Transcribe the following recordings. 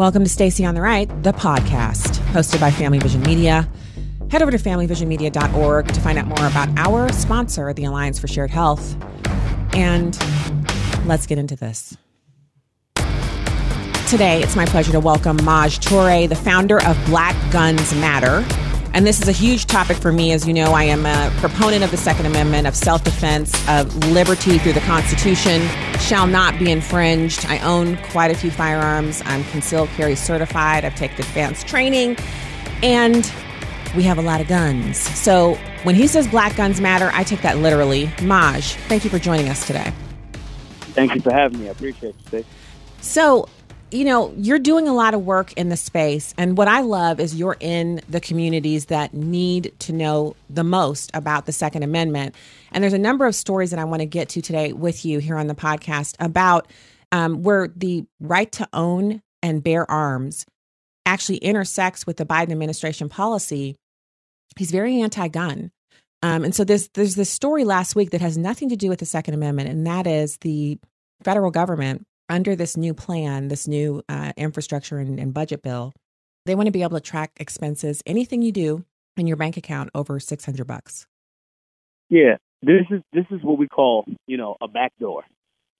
Welcome to Stacy on the Right, the podcast, hosted by Family Vision Media. Head over to familyvisionmedia.org to find out more about our sponsor, the Alliance for Shared Health. And let's get into this. Today, it's my pleasure to welcome Maj Toure, the founder of Black Guns Matter. And this is a huge topic for me. As you know, I am a proponent of the Second Amendment, of self defense, of liberty through the Constitution shall not be infringed. I own quite a few firearms. I'm concealed carry certified. I've taken advanced training. And we have a lot of guns. So when he says black guns matter, I take that literally. Maj, thank you for joining us today. Thank you for having me. I appreciate it. So you know, you're doing a lot of work in the space. And what I love is you're in the communities that need to know the most about the Second Amendment. And there's a number of stories that I want to get to today with you here on the podcast about um, where the right to own and bear arms actually intersects with the Biden administration policy. He's very anti gun. Um, and so there's, there's this story last week that has nothing to do with the Second Amendment, and that is the federal government under this new plan, this new uh, infrastructure and, and budget bill, they want to be able to track expenses, anything you do in your bank account over 600 bucks. Yeah, this is this is what we call, you know, a backdoor.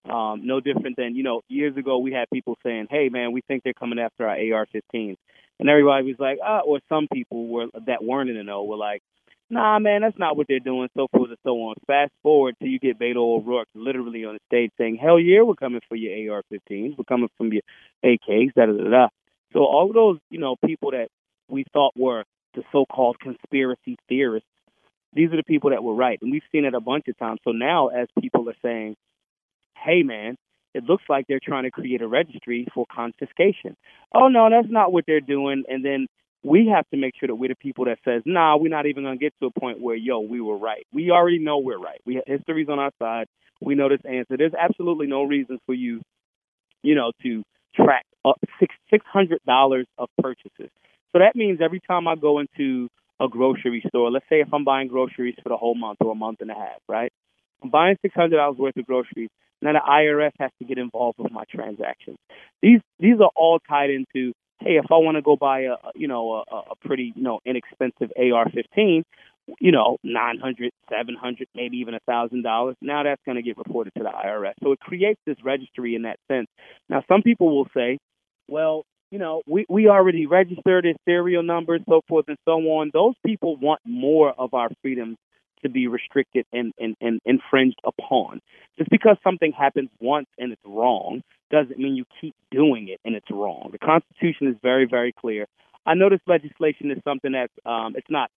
Um, no different than, you know, years ago we had people saying, "Hey, man, we think they're coming after our AR-15," and everybody was like, "Ah," or some people were that weren't in the know were like, nah, man, that's not what they're doing, so forth and so on. Fast forward till you get Beto O'Rourke literally on the stage saying, hell yeah, we're coming for your AR-15s, we're coming from your AKs, da da da da. So all of those, you know, people that we thought were the so-called conspiracy theorists, these are the people that were right, and we've seen it a bunch of times. So now, as people are saying, hey, man, it looks like they're trying to create a registry for confiscation. Oh no, that's not what they're doing. And then we have to make sure that we're the people that says, nah, we're not even going to get to a point where, yo, we were right. We already know we're right. We history's on our side. We know this answer. There's absolutely no reason for you, you know, to track up six six hundred dollars of purchases. So that means every time I go into a grocery store, let's say if I'm buying groceries for the whole month or a month and a half, right? I'm buying six hundred dollars worth of groceries. Now the IRS has to get involved with my transactions. These these are all tied into hey, if I want to go buy a you know a, a pretty you know inexpensive AR-15, you know nine hundred, seven hundred, maybe even a thousand dollars, now that's going to get reported to the IRS. So it creates this registry in that sense. Now some people will say, well, you know, we, we already registered his serial numbers, so forth and so on. Those people want more of our freedoms to be restricted and, and, and infringed upon. Just because something happens once and it's wrong doesn't mean you keep doing it and it's wrong. The Constitution is very, very clear. I know this legislation is something that um, it's not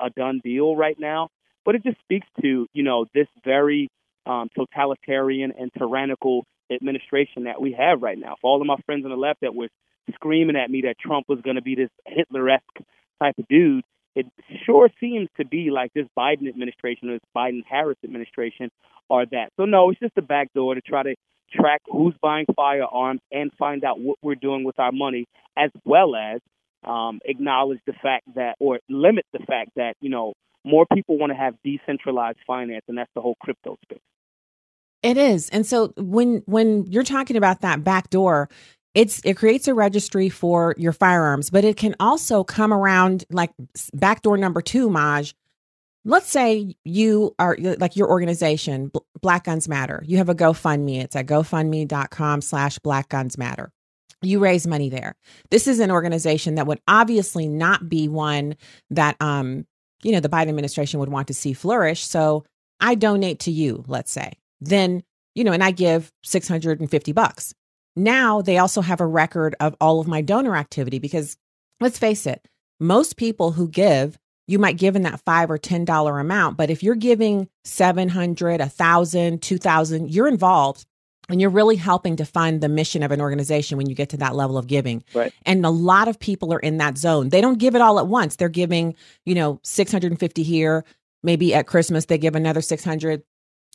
a done deal right now, but it just speaks to you know this very um, totalitarian and tyrannical administration that we have right now. For all of my friends on the left that were screaming at me that Trump was going to be this Hitler-esque type of dude, it sure seems to be like this Biden administration or this Biden Harris administration are that. So no, it's just a backdoor to try to track who's buying firearms and find out what we're doing with our money, as well as um, acknowledge the fact that or limit the fact that you know more people want to have decentralized finance, and that's the whole crypto space. It is, and so when when you're talking about that backdoor, it's it creates a registry for your firearms, but it can also come around like backdoor number two, Maj. Let's say you are like your organization, Black Guns Matter. You have a GoFundMe. It's at gofundme.com slash Black Guns Matter. You raise money there. This is an organization that would obviously not be one that um, you know, the Biden administration would want to see flourish. So I donate to you, let's say. Then, you know, and I give 650 bucks now they also have a record of all of my donor activity because let's face it, most people who give, you might give in that five or ten dollar amount, but if you're giving seven hundred, a thousand, two thousand, you're involved and you're really helping to fund the mission of an organization when you get to that level of giving. Right. And a lot of people are in that zone. They don't give it all at once. They're giving, you know, 650 here, maybe at Christmas they give another 600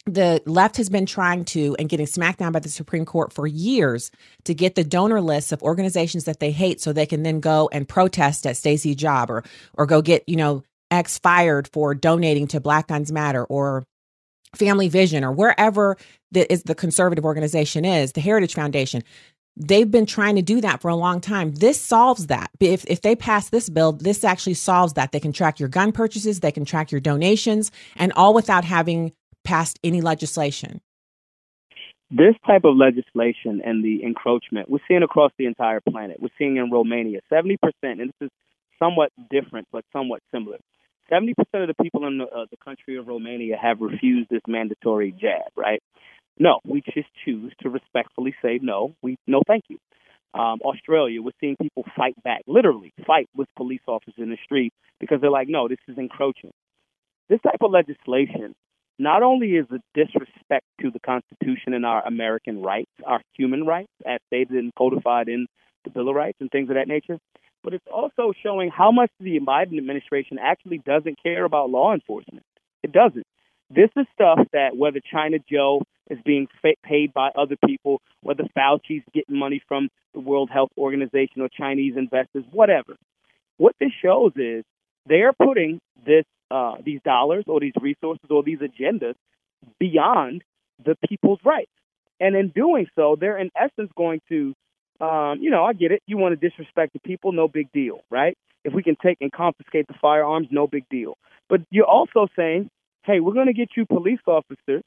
the left has been trying to and getting smacked down by the Supreme Court for years to get the donor lists of organizations that they hate so they can then go and protest at Stacey's job or or go get, you know, X fired for donating to Black Guns Matter or Family Vision or wherever the is the conservative organization is, the Heritage Foundation. they've been trying to do that for a long time. This solves that. If if they pass this bill, this actually solves that. They can track your gun purchases, they can track your donations, and all without having passed any legislation. This type of legislation and the encroachment we're seeing across the entire planet. We're seeing in Romania, 70%, and this is somewhat different but somewhat similar. 70% of the people in the, uh, the country of Romania have refused this mandatory jab, right? No, we just choose to respectfully say no. We no, thank you. Um, Australia, we're seeing people fight back, literally fight with police officers in the street because they're like, no, this is encroaching. This type of legislation not only is it disrespect to the Constitution and our American rights, our human rights, as stated and codified in the Bill of Rights and things of that nature, but it's also showing how much the Biden administration actually doesn't care about law enforcement. It doesn't. This is stuff that whether China Joe is being paid by other people, whether Fauci's getting money from the World Health Organization or Chinese investors, whatever. What this shows is they are putting this uh, these dollars or these resources or these agendas beyond the people's rights, and in doing so, they're in essence going to, um, you know, I get it. You want to disrespect the people, no big deal, right? If we can take and confiscate the firearms, no big deal. But you're also saying hey, we're going to get you police officers,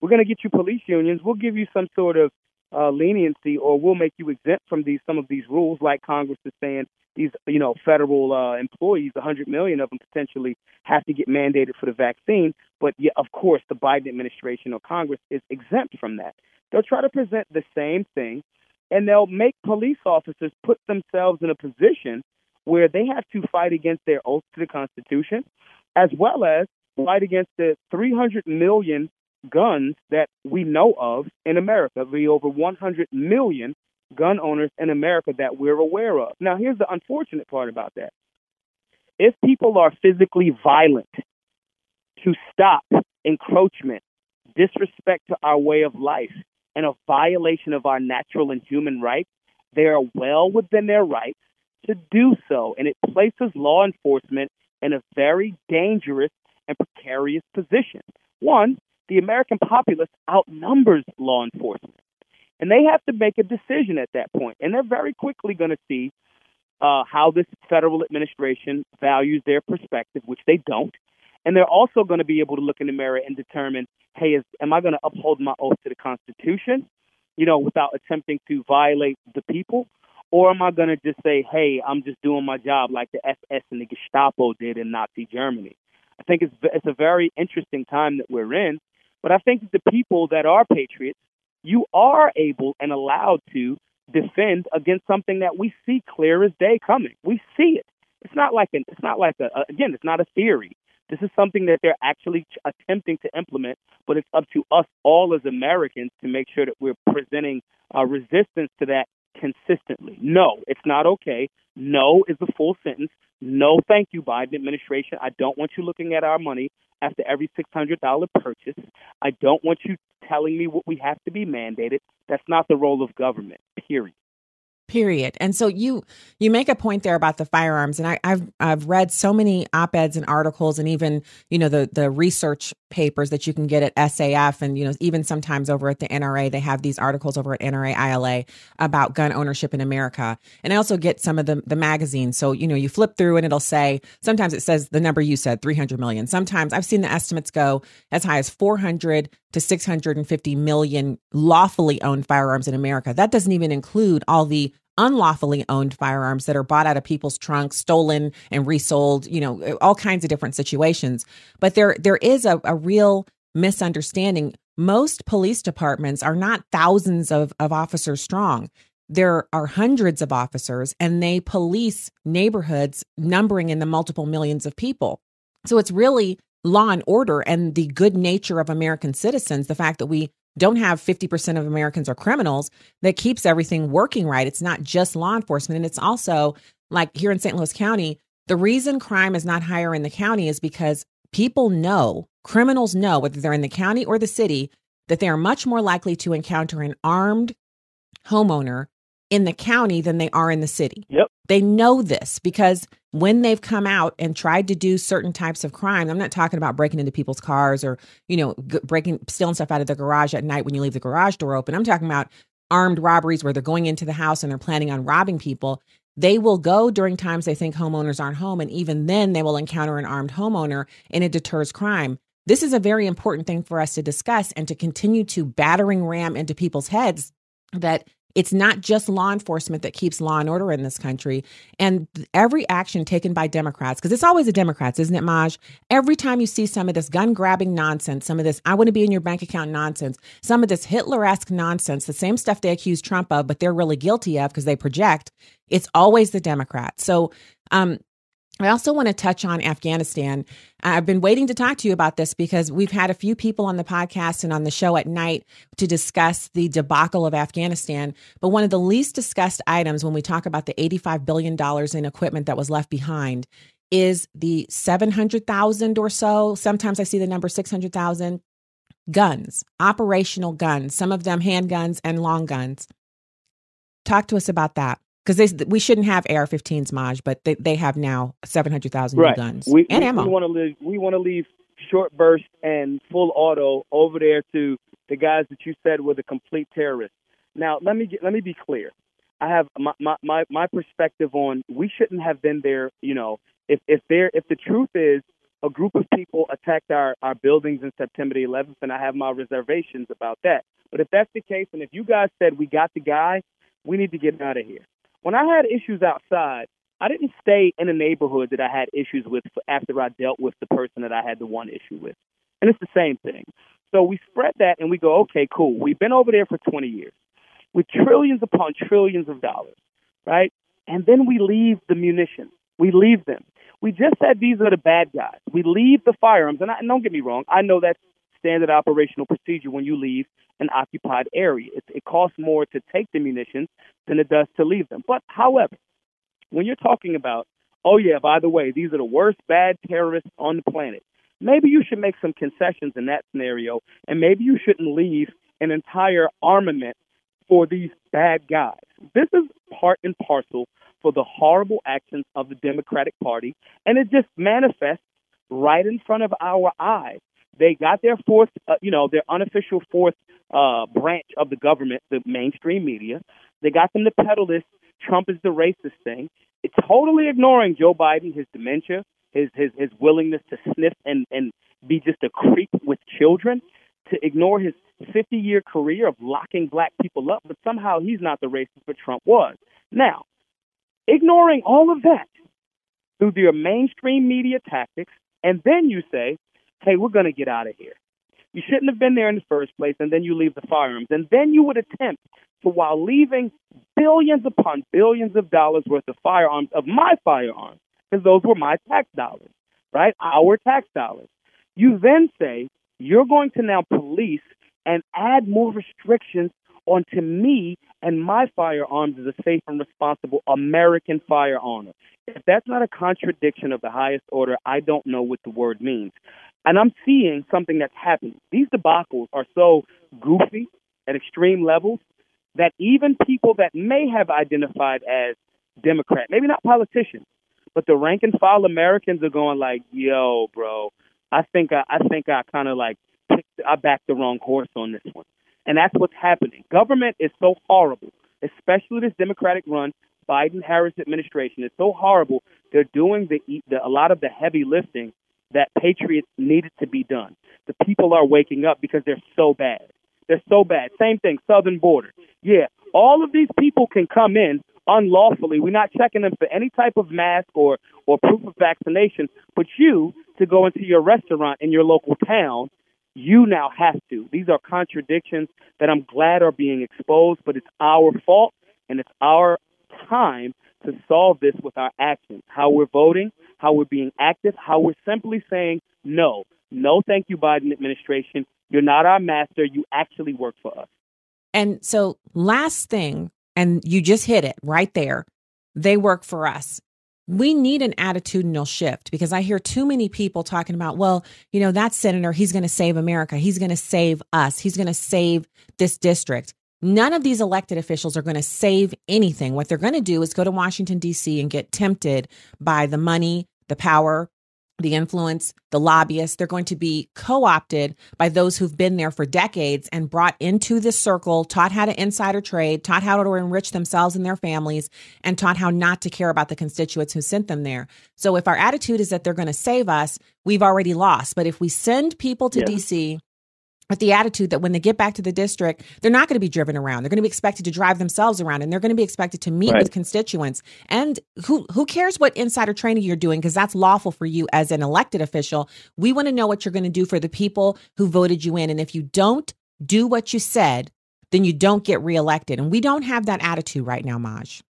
we're going to get you police unions, we'll give you some sort of uh, leniency, or we'll make you exempt from these some of these rules, like Congress is saying these you know federal uh, employees, 100 million of them potentially have to get mandated for the vaccine. But yeah, of course, the Biden administration or Congress is exempt from that. They'll try to present the same thing, and they'll make police officers put themselves in a position where they have to fight against their oath to the Constitution, as well as fight against the 300 million guns that we know of in America, the over 100 million gun owners in America that we're aware of. Now, here's the unfortunate part about that. If people are physically violent to stop encroachment, disrespect to our way of life, and a violation of our natural and human rights, they are well within their rights to do so. And it places law enforcement in a very dangerous and precarious position. One, the American populace outnumbers law enforcement. And they have to make a decision at that point. And they're very quickly going to see uh, how this federal administration values their perspective, which they don't. And they're also going to be able to look in the mirror and determine, hey, is, am I going to uphold my oath to the Constitution, you know, without attempting to violate the people? Or am I going to just say, hey, I'm just doing my job like the SS and the Gestapo did in Nazi Germany? I think it's it's a very interesting time that we're in. But I think that the people that are patriots, you are able and allowed to defend against something that we see clear as day coming. We see it. It's not like an, it's not like a, again, it's not a theory. This is something that they're actually attempting to implement, but it's up to us all as Americans to make sure that we're presenting uh, resistance to that consistently. No, it's not okay. No is the full sentence. No, thank you, Biden administration. I don't want you looking at our money after every $600 purchase. I don't want you telling me what we have to be mandated. That's not the role of government, period period. And so you you make a point there about the firearms and I, have i've read so many op-eds and articles and even you know the the research papers that you can get at saf and you know even sometimes over at the nra they have these articles over at nra ila about gun ownership in america. And i also get some of the the magazines. So you know you flip through and it'll say sometimes it says the number you said 300 million. Sometimes i've seen the estimates go as high as 400 to 650 million lawfully owned firearms in America. That doesn't even include all the unlawfully owned firearms that are bought out of people's trunks, stolen and resold, you know, all kinds of different situations. But there there is a, a real misunderstanding. Most police departments are not thousands of, of officers strong. There are hundreds of officers and they police neighborhoods numbering in the multiple millions of people. So it's really law and order and the good nature of American citizens, the fact that we don't have 50% of Americans are criminals, that keeps everything working right. It's not just law enforcement. And it's also like here in St. Louis County, the reason crime is not higher in the county is because people know, criminals know, whether they're in the county or the city, that they are much more likely to encounter an armed homeowner in the county than they are in the city. Yep. They know this because when they've come out and tried to do certain types of crime, I'm not talking about breaking into people's cars or, you know, g- breaking, stealing stuff out of the garage at night when you leave the garage door open. I'm talking about armed robberies where they're going into the house and they're planning on robbing people, they will go during times they think homeowners aren't home. And even then, they will encounter an armed homeowner and it deters crime. This is a very important thing for us to discuss and to continue to battering ram into people's heads that it's not just law enforcement that keeps law and order in this country. And every action taken by Democrats, because it's always the Democrats, isn't it, Maj? Every time you see some of this gun grabbing nonsense, some of this, I want to be in your bank account nonsense, some of this Hitler esque nonsense, the same stuff they accuse Trump of, but they're really guilty of because they project, it's always the Democrats. So, um, I also want to touch on Afghanistan. I've been waiting to talk to you about this because we've had a few people on the podcast and on the show at night to discuss the debacle of Afghanistan. But one of the least discussed items when we talk about the $85 billion in equipment that was left behind is the 700,000 or so. Sometimes I see the number 600,000 guns, operational guns, some of them handguns and long guns. Talk to us about that because we shouldn't have AR-15s, Maj, but they, they have now 700,000 right. new guns we, and we, ammo. We want to leave. We want to leave short burst and full auto over there to the guys that you said were the complete terrorists. Now, let me get, let me be clear. I have my, my, my, my perspective on we shouldn't have been there. You know, if if there if the truth is a group of people attacked our, our buildings in September the 11th, and I have my reservations about that. But if that's the case, and if you guys said we got the guy, we need to get out of here. When I had issues outside, I didn't stay in a neighborhood that I had issues with after I dealt with the person that I had the one issue with. And it's the same thing. So we spread that and we go, okay, cool. We've been over there for 20 years with trillions upon trillions of dollars, right? And then we leave the munitions. We leave them. We just said these are the bad guys. We leave the firearms. And, I, and don't get me wrong, I know that's standard operational procedure when you leave an occupied area. It, it costs more to take the munitions than it does to leave them. But however, when you're talking about, oh yeah, by the way, these are the worst bad terrorists on the planet, maybe you should make some concessions in that scenario, and maybe you shouldn't leave an entire armament for these bad guys. This is part and parcel for the horrible actions of the Democratic Party, and it just manifests right in front of our eyes. They got their fourth, uh, you know, their unofficial fourth uh, branch of the government, the mainstream media. They got them to peddle this Trump is the racist thing. It's totally ignoring Joe Biden, his dementia, his his his willingness to sniff and and be just a creep with children, to ignore his 50 year career of locking black people up, but somehow he's not the racist, but Trump was. Now, ignoring all of that through their mainstream media tactics, and then you say, hey, we're going to get out of here. You shouldn't have been there in the first place, and then you leave the firearms. And then you would attempt to, while leaving billions upon billions of dollars worth of firearms, of my firearms, because those were my tax dollars, right? Our tax dollars. You then say, you're going to now police and add more restrictions onto me and my firearms is a safe and responsible American firearm. If that's not a contradiction of the highest order, I don't know what the word means. And I'm seeing something that's happening. These debacles are so goofy at extreme levels that even people that may have identified as Democrat, maybe not politicians, but the rank and file Americans are going like, "Yo, bro, I think I, I think I kind of like picked, I backed the wrong horse on this one." And that's what's happening. Government is so horrible, especially this Democratic run Biden Harris administration is so horrible. They're doing the, the a lot of the heavy lifting that Patriots needed to be done. The people are waking up because they're so bad. They're so bad. Same thing, southern border. Yeah, all of these people can come in unlawfully. We're not checking them for any type of mask or, or proof of vaccination, but you to go into your restaurant in your local town, you now have to. These are contradictions that I'm glad are being exposed, but it's our fault and it's our time to solve this with our actions. How we're voting, how we're being active, how we're simply saying no. No, thank you, Biden administration. You're not our master. You actually work for us. And so, last thing, and you just hit it right there they work for us. We need an attitudinal shift because I hear too many people talking about, well, you know, that senator, he's going to save America. He's going to save us. He's going to save this district. None of these elected officials are going to save anything. What they're going to do is go to Washington, D.C. and get tempted by the money, the power, the influence, the lobbyists, they're going to be co opted by those who've been there for decades and brought into this circle, taught how to insider trade, taught how to enrich themselves and their families, and taught how not to care about the constituents who sent them there. So if our attitude is that they're going to save us, we've already lost. But if we send people to yeah. DC with the attitude that when they get back to the district, they're not going to be driven around. They're going to be expected to drive themselves around and they're going to be expected to meet right. with constituents. And who who cares what insider trading you're doing because that's lawful for you as an elected official. We want to know what you're going to do for the people who voted you in and if you don't do what you said, then you don't get reelected. And we don't have that attitude right now, Maj.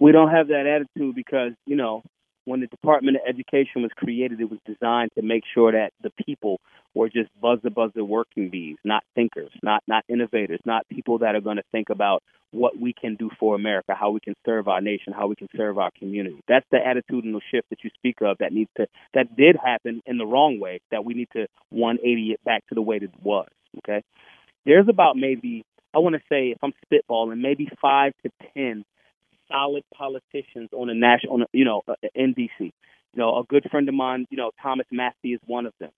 We don't have that attitude because, you know, when the Department of Education was created, it was designed to make sure that the people were just buzz buzzer buzzer working bees, not thinkers, not not innovators, not people that are going to think about what we can do for America, how we can serve our nation, how we can serve our community. That's the attitudinal shift that you speak of that needs to that did happen in the wrong way that we need to 180 it back to the way that it was. Okay, there's about maybe I want to say if I'm spitballing, maybe five to ten solid politicians on a national, on a, you know, uh, in DC. You know, a good friend of mine, you know, Thomas Massie is one of them.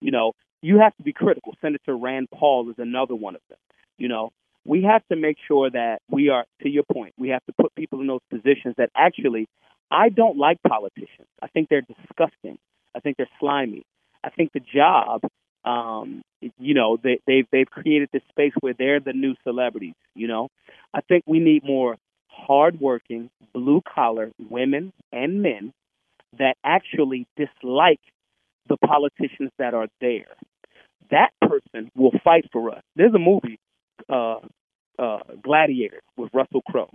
You know, you have to be critical. Senator Rand Paul is another one of them. You know, we have to make sure that we are, to your point, we have to put people in those positions that actually, I don't like politicians. I think they're disgusting. I think they're slimy. I think the job, um, you know, they, they've they've created this space where they're the new celebrities. You know, I think we need more hardworking, blue collar women and men that actually dislike the politicians that are there. That person will fight for us. There's a movie, uh, uh, Gladiator, with Russell Crowe.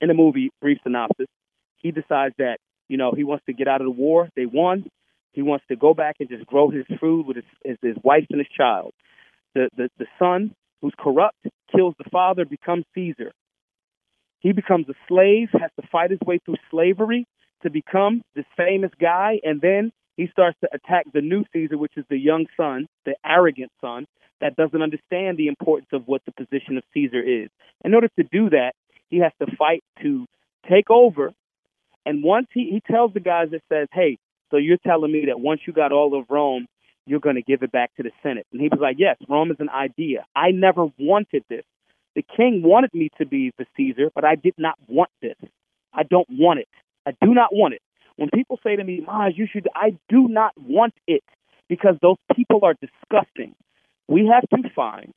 In the movie, brief synopsis, he decides that you know he wants to get out of the war. They won. He wants to go back and just grow his food with his, his, his wife and his child. The, the the son, who's corrupt, kills the father, becomes Caesar. He becomes a slave, has to fight his way through slavery to become this famous guy, and then he starts to attack the new Caesar, which is the young son, the arrogant son, that doesn't understand the importance of what the position of Caesar is. In order to do that, he has to fight to take over. And once he, he tells the guys that says, Hey, so you're telling me that once you got all of Rome, you're going to give it back to the Senate. And he was like, Yes, Rome is an idea. I never wanted this. The king wanted me to be the Caesar, but I did not want this. I don't want it. I do not want it. When people say to me, Maj, you should, I do not want it because those people are disgusting. We have to find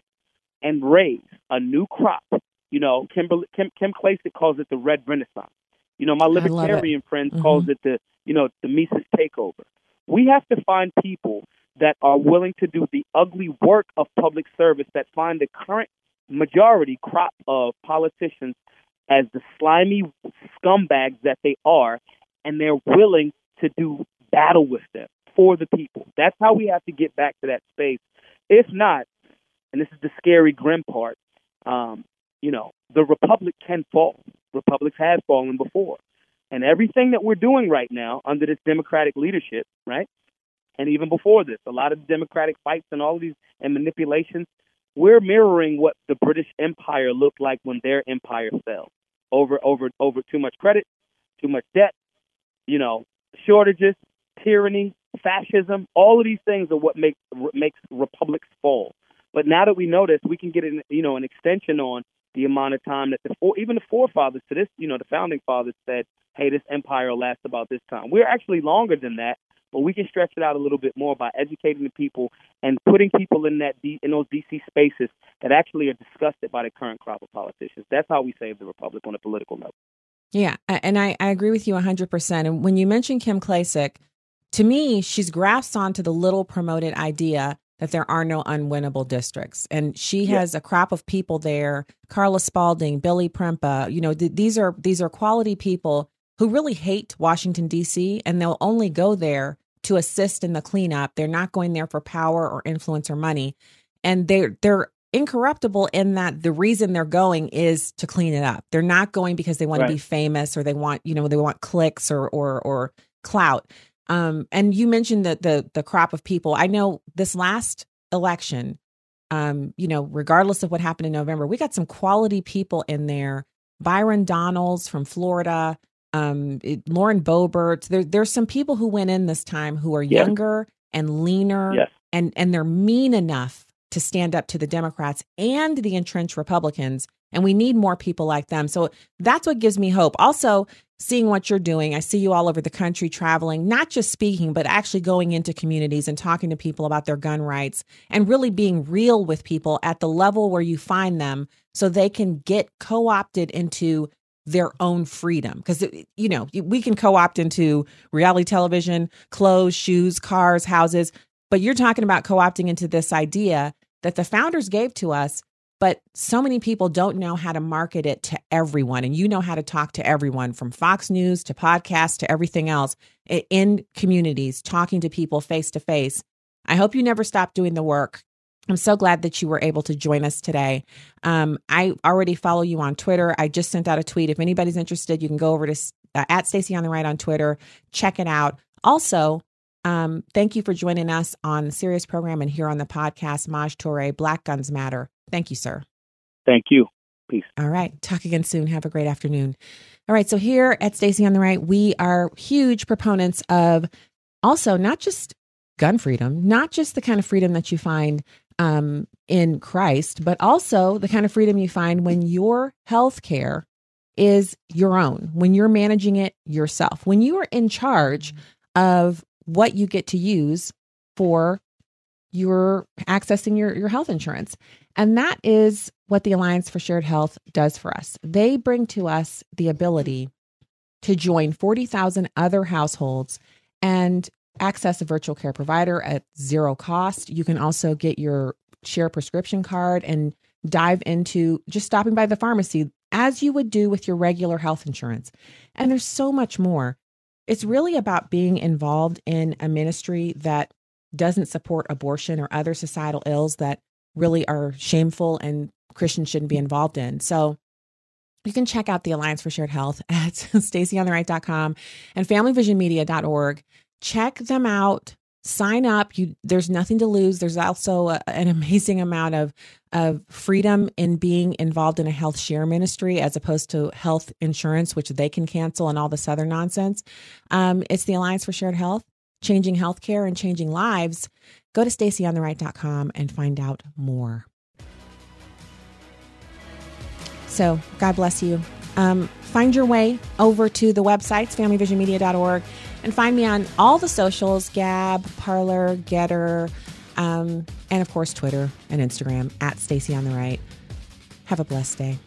and raise a new crop. You know, Kimberly, Kim, Kim Klacik calls it the Red Renaissance. You know, my libertarian friends mm-hmm. calls it the, you know, the Mises takeover. We have to find people that are willing to do the ugly work of public service that find the current majority crop of politicians as the slimy scumbags that they are, and they're willing to do battle with them for the people. That's how we have to get back to that space. If not, and this is the scary, grim part, um, you know, the republic can fall. Republics have fallen before. And everything that we're doing right now under this democratic leadership, right? And even before this, a lot of democratic fights and all of these and manipulations we're mirroring what the British Empire looked like when their empire fell. Over over over too much credit, too much debt, you know, shortages, tyranny, fascism, all of these things are what makes makes republics fall. But now that we know this, we can get an you know an extension on the amount of time that the even the forefathers to this, you know, the founding fathers said, "Hey, this empire will last about this time." We're actually longer than that, but we can stretch it out a little bit more by educating the people and putting people in that D, in those DC spaces that actually are disgusted by the current crop of politicians. That's how we save the republic on a political level. Yeah, and I, I agree with you 100%. And when you mention Kim Klacik, to me, she's grasped onto the little promoted idea that there are no unwinnable districts. And she yeah. has a crop of people there, Carla Spalding, Billy Prempeh, you know, th- these are these are quality people who really hate Washington, D.C., and they'll only go there to assist in the cleanup. They're not going there for power or influence or money. And they're, they're incorruptible in that the reason they're going is to clean it up. They're not going because they want right. to be famous or they want, you know, they want clicks or, or, or clout. Um, and you mentioned that the, the crop of people, I know this last election, um, you know, regardless of what happened in November, we got some quality people in there. Byron Donalds from Florida, um, it, Lauren Boebert. There, there's some people who went in this time who are Yes. younger and leaner, Yes. and and they're mean enough to stand up to the Democrats and the entrenched Republicans. And we need more people like them. So that's what gives me hope. Also, seeing what you're doing, I see you all over the country traveling, not just speaking, but actually going into communities and talking to people about their gun rights and really being real with people at the level where you find them so they can get co opted into their own freedom. Because, you know, we can co opt into reality television, clothes, shoes, cars, houses. But you're talking about co opting into this idea that the founders gave to us, but so many people don't know how to market it to everyone. And you know how to talk to everyone from Fox News to podcasts to everything else in communities, talking to people face to face. I hope you never stop doing the work. I'm so glad that you were able to join us today. Um, I already follow you on Twitter. I just sent out a tweet. If anybody's interested, you can go over to uh, at Stacy on the Right on Twitter. Check it out. Also, um, thank you for joining us on the Sirius program and here on the podcast, Maj Toure, Black Guns Matter. Thank you, sir. Thank you. Peace. All right. Talk again soon. Have a great afternoon. All right. So here at Stacy on the Right, we are huge proponents of also not just gun freedom, not just the kind of freedom that you find um, in Christ, but also the kind of freedom you find when your health care is your own, when you're managing it yourself, when you are in charge of what you get to use for your accessing your, your health insurance. And that is what the Alliance for Shared Health does for us. They bring to us the ability to join 40,000 other households and access a virtual care provider at zero cost. You can also get your share prescription card and dive into just stopping by the pharmacy as you would do with your regular health insurance. And there's so much more. It's really about being involved in a ministry that doesn't support abortion or other societal ills that really are shameful and Christians shouldn't be involved in. So you can check out the Alliance for Shared Health at stacyontheright.com and familyvisionmedia.org. Check them out. Sign up. You there's nothing to lose. There's also a, an amazing amount of of freedom in being involved in a health share ministry as opposed to health insurance, which they can cancel and all this other nonsense. Um, it's the Alliance for Shared Health, changing healthcare and changing lives. Go to stacyontheright.com and find out more. So, God bless you. Um, find your way over to the websites, familyvisionmedia.org, and find me on all the socials Gab, Parler, Gettr, um, and of course, Twitter and Instagram at Stacy on the Right. Have a blessed day.